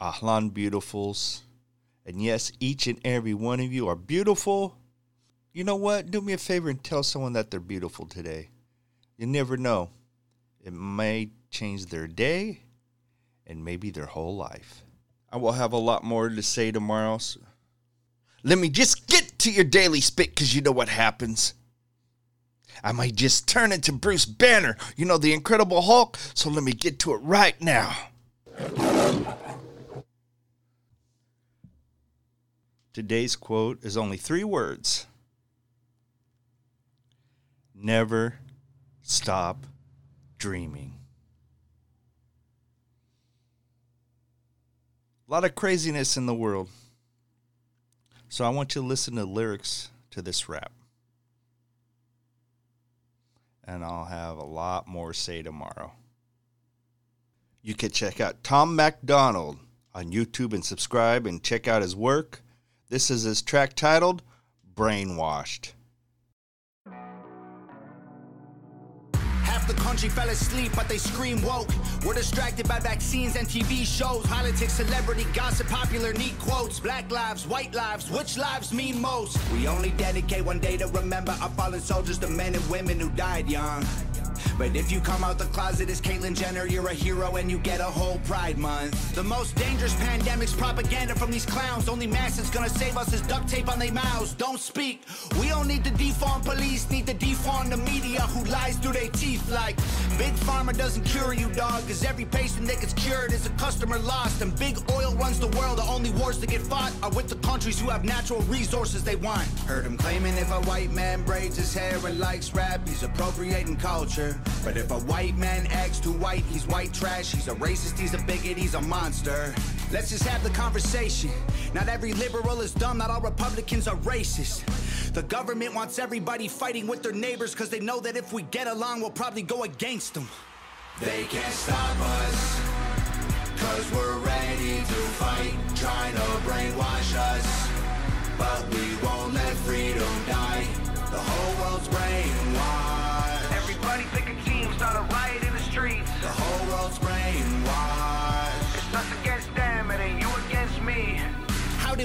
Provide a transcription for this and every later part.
Ahlan Beautifuls. And yes, each and every one of you are beautiful. You know what? Do me a favor and tell someone that they're beautiful today. You never know. It may change their day and maybe their whole life. I will have a lot more to say tomorrow. So let me just get to your daily spit because you know what happens. I might just turn into Bruce Banner, you know, the Incredible Hulk. So let me get to it right now. Today's quote is only three words Never stop dreaming. A lot of craziness in the world. So I want you to listen to lyrics to this rap. And I'll have a lot more say tomorrow. You can check out Tom MacDonald on YouTube and subscribe and check out his work. This is his track titled Brainwashed. Half the country fell asleep, but they scream woke. We're distracted by vaccines and TV shows, politics, celebrity gossip, popular neat quotes. Black lives, white lives, which lives mean most? We only dedicate one day to remember our fallen soldiers, the men and women who died young. But if you come out the closet as Caitlyn Jenner, you're a hero and you get a whole Pride Month. The most dangerous pandemic's propaganda from these clowns. Only mask that's gonna save us is duct tape on their mouths. Don't speak. We don't need to defund police, need to defund the media who lies through their teeth like Big Pharma doesn't cure you, dog. Cause every patient that gets cured is a customer lost. And big oil runs the world. The only wars that get fought are with the countries who have natural resources they want. Heard him claiming if a white man braids his hair and likes rap, he's appropriating culture. But if a white man acts too white, he's white trash. He's a racist, he's a bigot, he's a monster. Let's just have the conversation. Not every liberal is dumb, not all Republicans are racist. The government wants everybody fighting with their neighbors because they know that if we get along, we'll probably go against them. They can't stop us, cause we're ready to fight, trying to brainwash us. But we won't let freedom die. The whole world's brainwashed.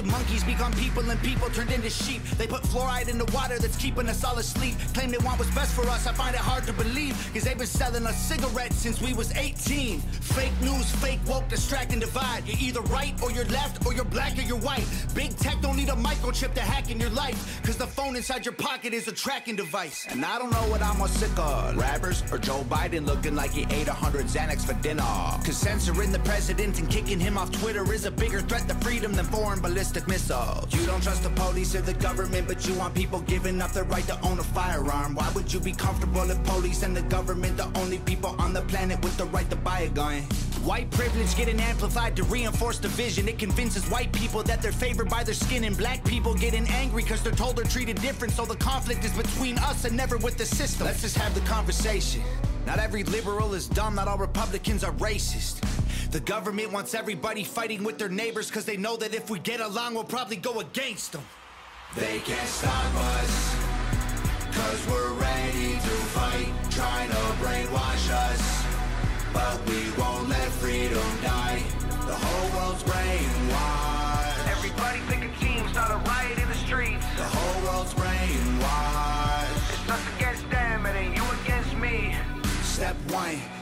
Monkeys become people and people turned into sheep? They put fluoride in the water that's keeping us all asleep. Claim they want what's best for us, I find it hard to believe. Cause they've been selling us cigarettes since we was 18. Fake news, fake woke, distract and divide. You're either right or you're left, or you're black or you're white. Big tech don't need a microchip to hack in your life. Cause the phone inside your pocket is a tracking device. And I don't know what I'm more sick of. Rappers or Joe Biden looking like he ate 100 Xanax for dinner. Cause censoring the president and kicking him off Twitter is a bigger threat to freedom than foreign ballistic missiles. You don't trust the police or the government, but you want people giving up their right to own a firearm. Why would you be comfortable if police and the government the only people on the planet with the right to buy a gun? White privilege getting amplified to reinforce division. It convinces white people that they're favored by their skin, and black people getting angry because they're told they're treated different. So the conflict is between us and never with the system. Let's just have the conversation. Not every liberal is dumb, not all Republicans are racist. The government wants everybody fighting with their neighbors because they know that if we get along, we'll probably go against them. They can't stop us, cause we're ready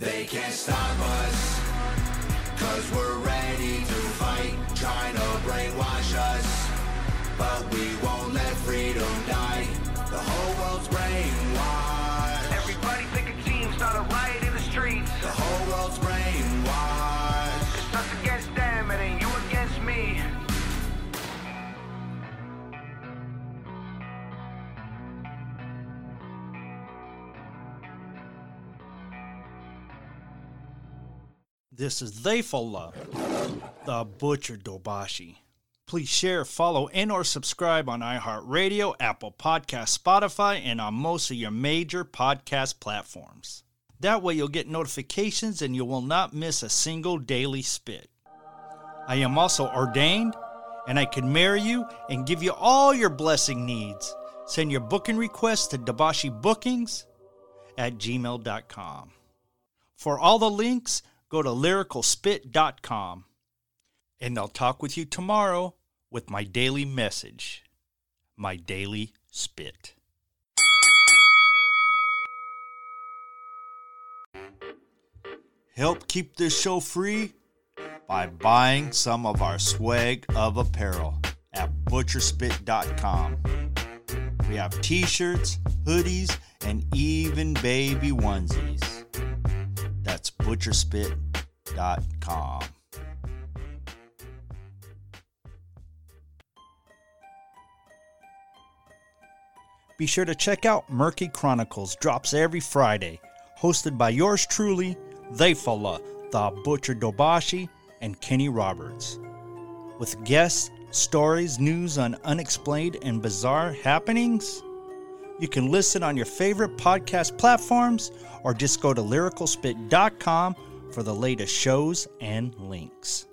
They can't stop us, cause we're ready This is They Love. The Butcher Dobashi. Please share, follow, and or subscribe on iHeartRadio, Apple Podcast, Spotify, and on most of your major podcast platforms. That way you'll get notifications and you will not miss a single daily spit. I am also ordained and I can marry you and give you all your blessing needs. Send your booking requests to debashibookings at gmail.com. For all the links, go to lyricalspit.com. And I'll talk with you tomorrow with my daily message, my daily spit. Help keep this show free by buying some of our swag of apparel at butcherspit.com. We have t shirts, hoodies, and even baby onesies. Butcherspit.com. Be sure to check out Murky Chronicles, drops every Friday, hosted by yours truly, Theyfala, the Butcher Dobashi, and Kenny Roberts. With guests, stories, news on unexplained and bizarre happenings. You can listen on your favorite podcast platforms or just go to lyricalspit.com for the latest shows and links.